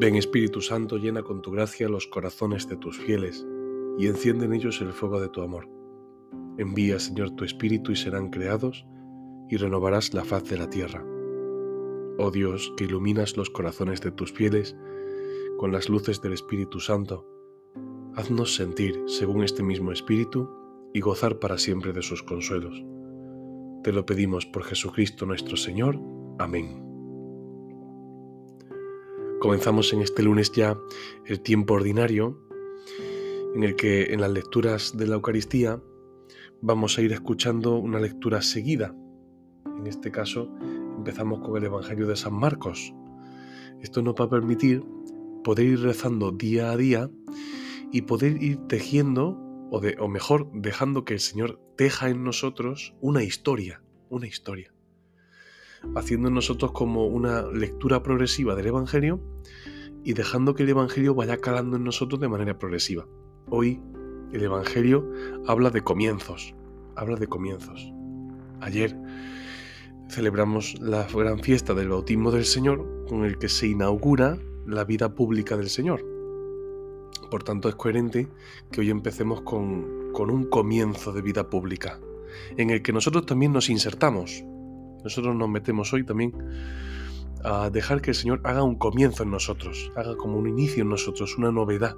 Ven Espíritu Santo, llena con tu gracia los corazones de tus fieles y enciende en ellos el fuego de tu amor. Envía, Señor, tu Espíritu y serán creados y renovarás la faz de la tierra. Oh Dios, que iluminas los corazones de tus fieles con las luces del Espíritu Santo, haznos sentir según este mismo Espíritu y gozar para siempre de sus consuelos. Te lo pedimos por Jesucristo nuestro Señor. Amén. Comenzamos en este lunes ya el tiempo ordinario, en el que en las lecturas de la Eucaristía vamos a ir escuchando una lectura seguida. En este caso empezamos con el Evangelio de San Marcos. Esto nos va a permitir poder ir rezando día a día y poder ir tejiendo, o, o mejor, dejando que el Señor teja en nosotros una historia, una historia haciendo en nosotros como una lectura progresiva del Evangelio y dejando que el Evangelio vaya calando en nosotros de manera progresiva. Hoy el Evangelio habla de comienzos, habla de comienzos. Ayer celebramos la gran fiesta del bautismo del Señor con el que se inaugura la vida pública del Señor. Por tanto es coherente que hoy empecemos con, con un comienzo de vida pública, en el que nosotros también nos insertamos, nosotros nos metemos hoy también a dejar que el Señor haga un comienzo en nosotros, haga como un inicio en nosotros, una novedad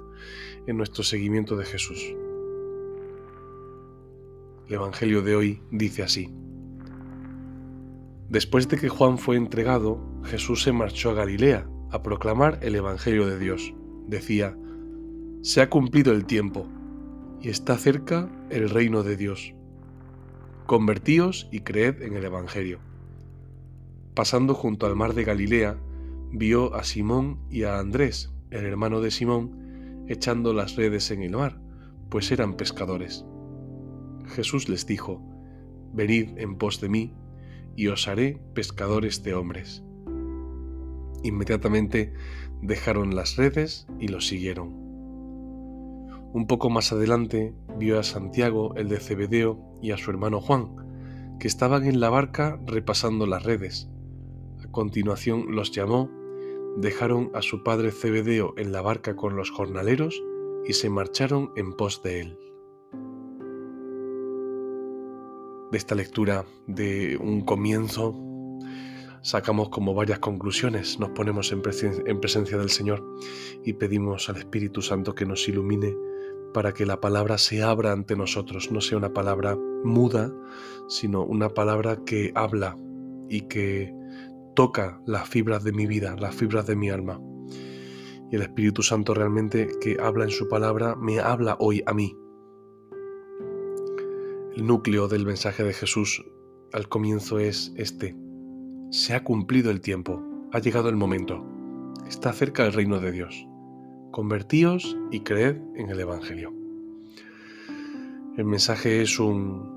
en nuestro seguimiento de Jesús. El Evangelio de hoy dice así. Después de que Juan fue entregado, Jesús se marchó a Galilea a proclamar el Evangelio de Dios. Decía, se ha cumplido el tiempo y está cerca el reino de Dios. Convertíos y creed en el Evangelio. Pasando junto al mar de Galilea, vio a Simón y a Andrés, el hermano de Simón, echando las redes en el mar, pues eran pescadores. Jesús les dijo, Venid en pos de mí, y os haré pescadores de hombres. Inmediatamente dejaron las redes y los siguieron. Un poco más adelante vio a Santiago, el de Cebedeo, y a su hermano Juan, que estaban en la barca repasando las redes continuación los llamó, dejaron a su padre Cebedeo en la barca con los jornaleros y se marcharon en pos de él. De esta lectura de un comienzo sacamos como varias conclusiones, nos ponemos en, presencia del Señor y pedimos al Espíritu Santo que nos ilumine para que la palabra se abra ante nosotros, no sea una palabra muda, sino una palabra que habla y que toca las fibras de mi vida, las fibras de mi alma. Y el Espíritu Santo realmente que habla en su palabra me habla hoy a mí. El núcleo del mensaje de Jesús al comienzo es este. Se ha cumplido el tiempo, ha llegado el momento, está cerca el reino de Dios. Convertíos y creed en el Evangelio. El mensaje es un...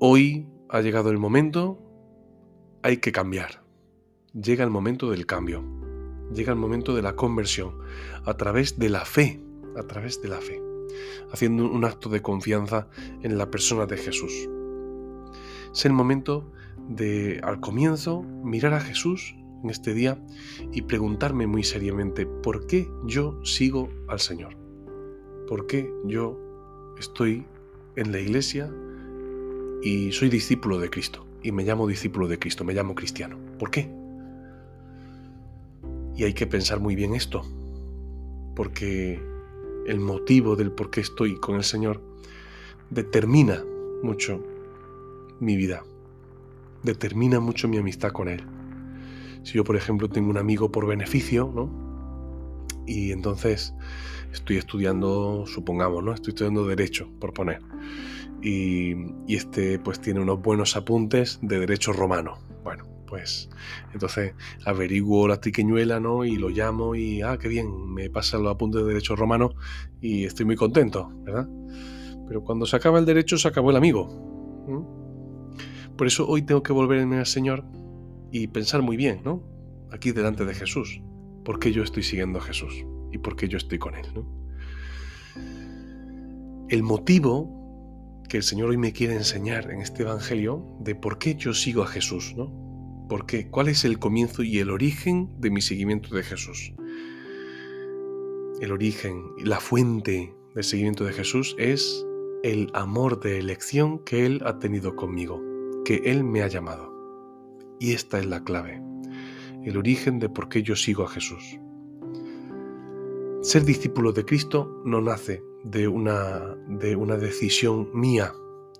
Hoy ha llegado el momento, hay que cambiar. Llega el momento del cambio. Llega el momento de la conversión a través de la fe, a través de la fe, haciendo un acto de confianza en la persona de Jesús. Es el momento de, al comienzo, mirar a Jesús en este día y preguntarme muy seriamente, ¿por qué yo sigo al Señor? ¿Por qué yo estoy en la iglesia y soy discípulo de Cristo? Y me llamo discípulo de Cristo, me llamo cristiano. ¿Por qué? Y hay que pensar muy bien esto, porque el motivo del por qué estoy con el Señor determina mucho mi vida, determina mucho mi amistad con Él. Si yo, por ejemplo, tengo un amigo por beneficio, ¿no? Y entonces estoy estudiando, supongamos, ¿no? Estoy estudiando derecho, por poner y, este pues tiene unos buenos apuntes de derecho romano. Bueno, pues entonces averiguo la triqueñuela, ¿no? Y lo llamo y, ah, qué bien, me pasan los apuntes de derecho romano y estoy muy contento, ¿verdad? Pero cuando se acaba el derecho, se acabó el amigo. Por eso hoy tengo que volverme al Señor y pensar muy bien, ¿no? Aquí delante de Jesús. ¿Por qué yo estoy siguiendo a Jesús? ¿Y por qué yo estoy con Él, ¿no? El motivo que el Señor hoy me quiere enseñar en este Evangelio de por qué yo sigo a Jesús, ¿no? ¿Por qué? ¿Cuál es el comienzo y el origen de mi seguimiento de Jesús? el origen, la fuente del seguimiento de Jesús es el amor de elección que Él ha tenido conmigo, que Él me ha llamado. Y esta es la clave, el origen de por qué yo sigo a Jesús. Ser discípulo de Cristo no nace de una, de una decisión mía,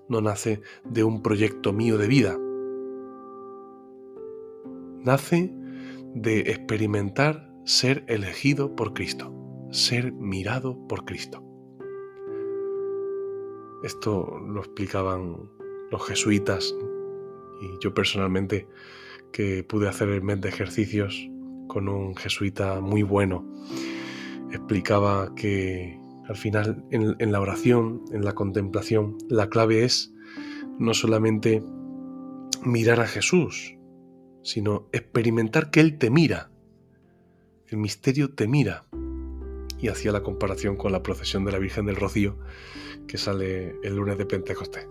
no nace de un proyecto mío de vida. Nace de experimentar ser elegido por Cristo, ser mirado por Cristo. Esto lo explicaban los jesuitas y yo personalmente que pude hacer el mes de ejercicios con un jesuita muy bueno, explicaba que al final en, la oración, en la contemplación, la clave es no solamente mirar a Jesús, sino experimentar que Él te mira el misterio te mira. Y hacía la comparación con la procesión de la Virgen del Rocío que sale el lunes de Pentecostés,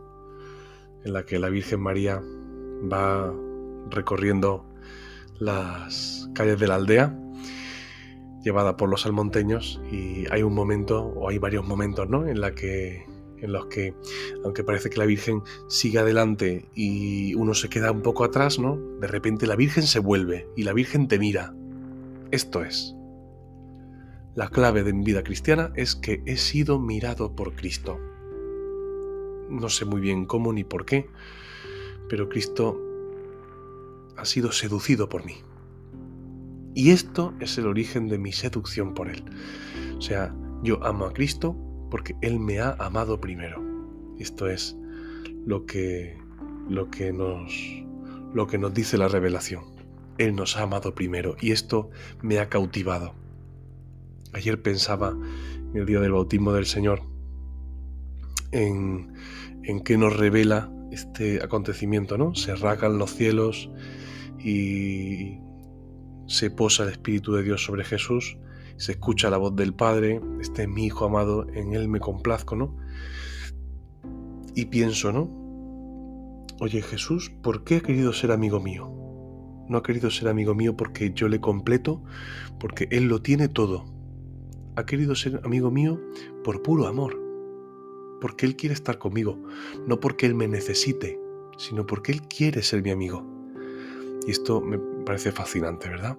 en la que la Virgen María va recorriendo las calles de la aldea llevada por los almonteños y hay un momento o hay varios momentos ¿no? en, la que, en los que aunque parece que la Virgen sigue adelante y uno se queda un poco atrás, ¿no? de repente la Virgen se vuelve y la Virgen te mira esto es, la clave de mi vida cristiana es que he sido mirado por Cristo. No sé muy bien cómo ni por qué, pero Cristo ha sido seducido por mí. Y esto es el origen de mi seducción por Él. O sea, yo amo a Cristo porque Él me ha amado primero. Esto es lo que, lo que, nos, lo que nos dice la revelación. Él nos ha amado primero y esto me ha cautivado. Ayer pensaba en el día del bautismo del Señor en, en qué nos revela este acontecimiento, ¿no? Se rasgan los cielos y se posa el Espíritu de Dios sobre Jesús, se escucha la voz del Padre, este es mi Hijo amado, en Él me complazco, ¿no? Y pienso, ¿no? Oye Jesús, ¿por qué ha querido ser amigo mío? no ha querido ser amigo mío porque yo le completo, porque Él lo tiene todo. Ha querido ser amigo mío por puro amor, porque Él quiere estar conmigo, no porque Él me necesite, sino porque Él quiere ser mi amigo. Y esto me parece fascinante, ¿verdad?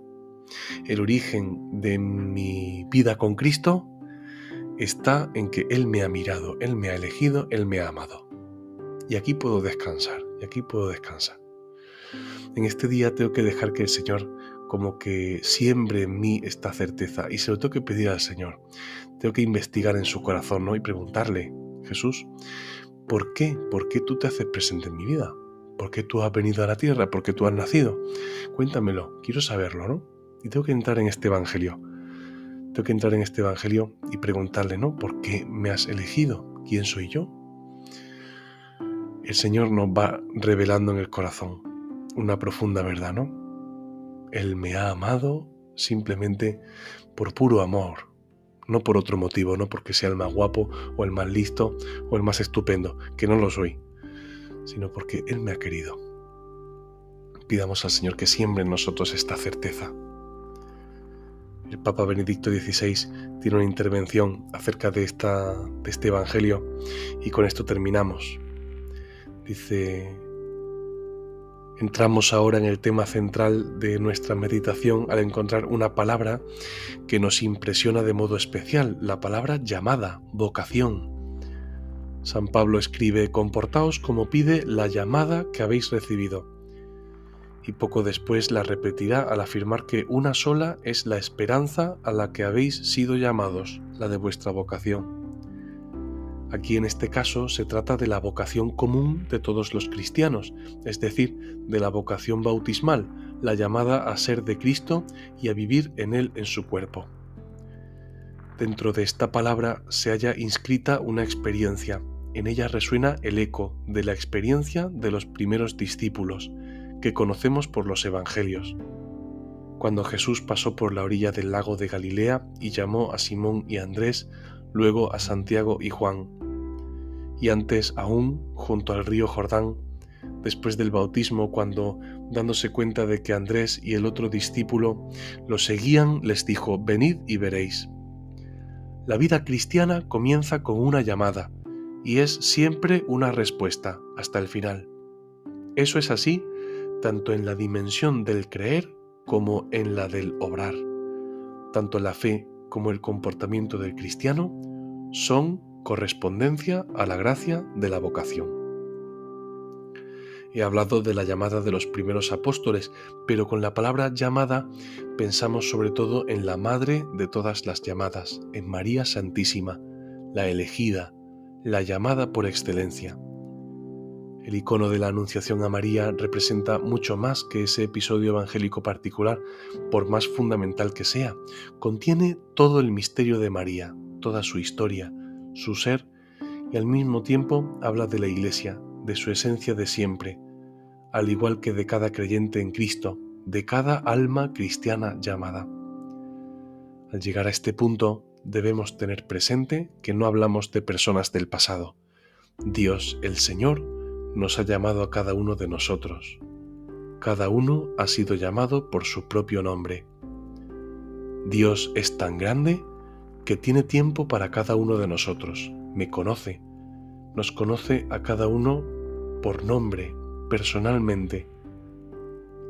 El origen de mi vida con Cristo está en que Él me ha mirado, Él me ha elegido, Él me ha amado. Y aquí puedo descansar, y aquí puedo descansar. En este día tengo que dejar que el Señor como que siembre en mí esta certeza y se lo tengo que pedir al Señor. Tengo que investigar en su corazón ¿no? y preguntarle, Jesús, ¿por qué? ¿Por qué tú te haces presente en mi vida? ¿Por qué tú has venido a la tierra? ¿Por qué tú has nacido? Cuéntamelo, quiero saberlo, ¿no? Y tengo que entrar en este Evangelio. Tengo que entrar en este Evangelio y preguntarle, ¿no? ¿Por qué me has elegido? ¿Quién soy yo? El Señor nos va revelando en el corazón una profunda verdad, ¿no? Él me ha amado simplemente por puro amor, no por otro motivo, no porque sea el más guapo o el más listo o el más estupendo, que no lo soy, sino porque Él me ha querido. Pidamos al Señor que siembre en nosotros esta certeza. El Papa Benedicto XVI tiene una intervención acerca de, esta, de este Evangelio y con esto terminamos. Dice, Entramos ahora en el tema central de nuestra meditación al encontrar una palabra que nos impresiona de modo especial, la palabra llamada, vocación. San Pablo escribe, comportaos como pide la llamada que habéis recibido. Y poco después la repetirá al afirmar que una sola es la esperanza a la que habéis sido llamados, la de vuestra vocación. Aquí en este caso se trata de la vocación común de todos los cristianos, es decir, de la vocación bautismal, la llamada a ser de Cristo y a vivir en Él en su cuerpo. Dentro de esta palabra se halla inscrita una experiencia. En ella resuena el eco de la experiencia de los primeros discípulos, que conocemos por los Evangelios. Cuando Jesús pasó por la orilla del lago de Galilea y llamó a Simón y Andrés, luego a Santiago y Juan, y antes aún junto al río Jordán, después del bautismo, cuando, dándose cuenta de que Andrés y el otro discípulo lo seguían, les dijo, venid y veréis. La vida cristiana comienza con una llamada y es siempre una respuesta hasta el final. Eso es así tanto en la dimensión del creer como en la del obrar. Tanto la fe como el comportamiento del cristiano son correspondencia a la gracia de la vocación. He hablado de la llamada de los primeros apóstoles, pero con la palabra llamada pensamos sobre todo en la madre de todas las llamadas, en María Santísima, la elegida, la llamada por excelencia. El icono de la Anunciación a María representa mucho más que ese episodio evangélico particular, por más fundamental que sea. Contiene todo el misterio de María, toda su historia, su ser, y al mismo tiempo habla de la Iglesia, de su esencia de siempre, al igual que de cada creyente en Cristo, de cada alma cristiana llamada. Al llegar a este punto, debemos tener presente que no hablamos de personas del pasado. Dios, el Señor, nos ha llamado a cada uno de nosotros. Cada uno ha sido llamado por su propio nombre. Dios es tan grande que tiene tiempo para cada uno de nosotros. Me conoce. Nos conoce a cada uno por nombre, personalmente.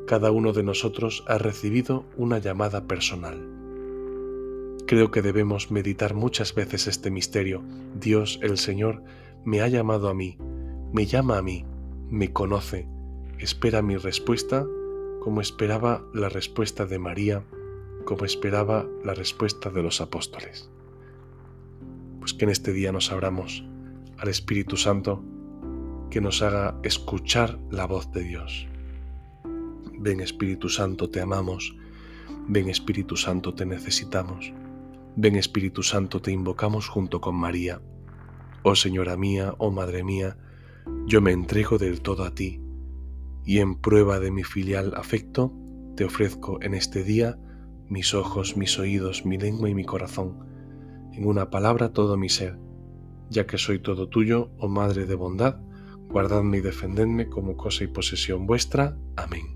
Cada uno de nosotros ha recibido una llamada personal. Creo que debemos meditar muchas veces este misterio. Dios el Señor me ha llamado a mí me llama a mí, me conoce, espera mi respuesta como esperaba la respuesta de María, como esperaba la respuesta de los apóstoles. Pues que en este día nos abramos al Espíritu Santo que nos haga escuchar la voz de Dios. Ven Espíritu Santo, te amamos. Ven Espíritu Santo, te necesitamos. Ven Espíritu Santo, te invocamos junto con María. Oh Señora mía, oh Madre mía, yo me entrego del todo a ti, y en prueba de mi filial afecto, te ofrezco en este día mis ojos, mis oídos, mi lengua y mi corazón, en una palabra todo mi ser, ya que soy todo tuyo, oh Madre de bondad, guardadme y defendedme como cosa y posesión vuestra. Amén.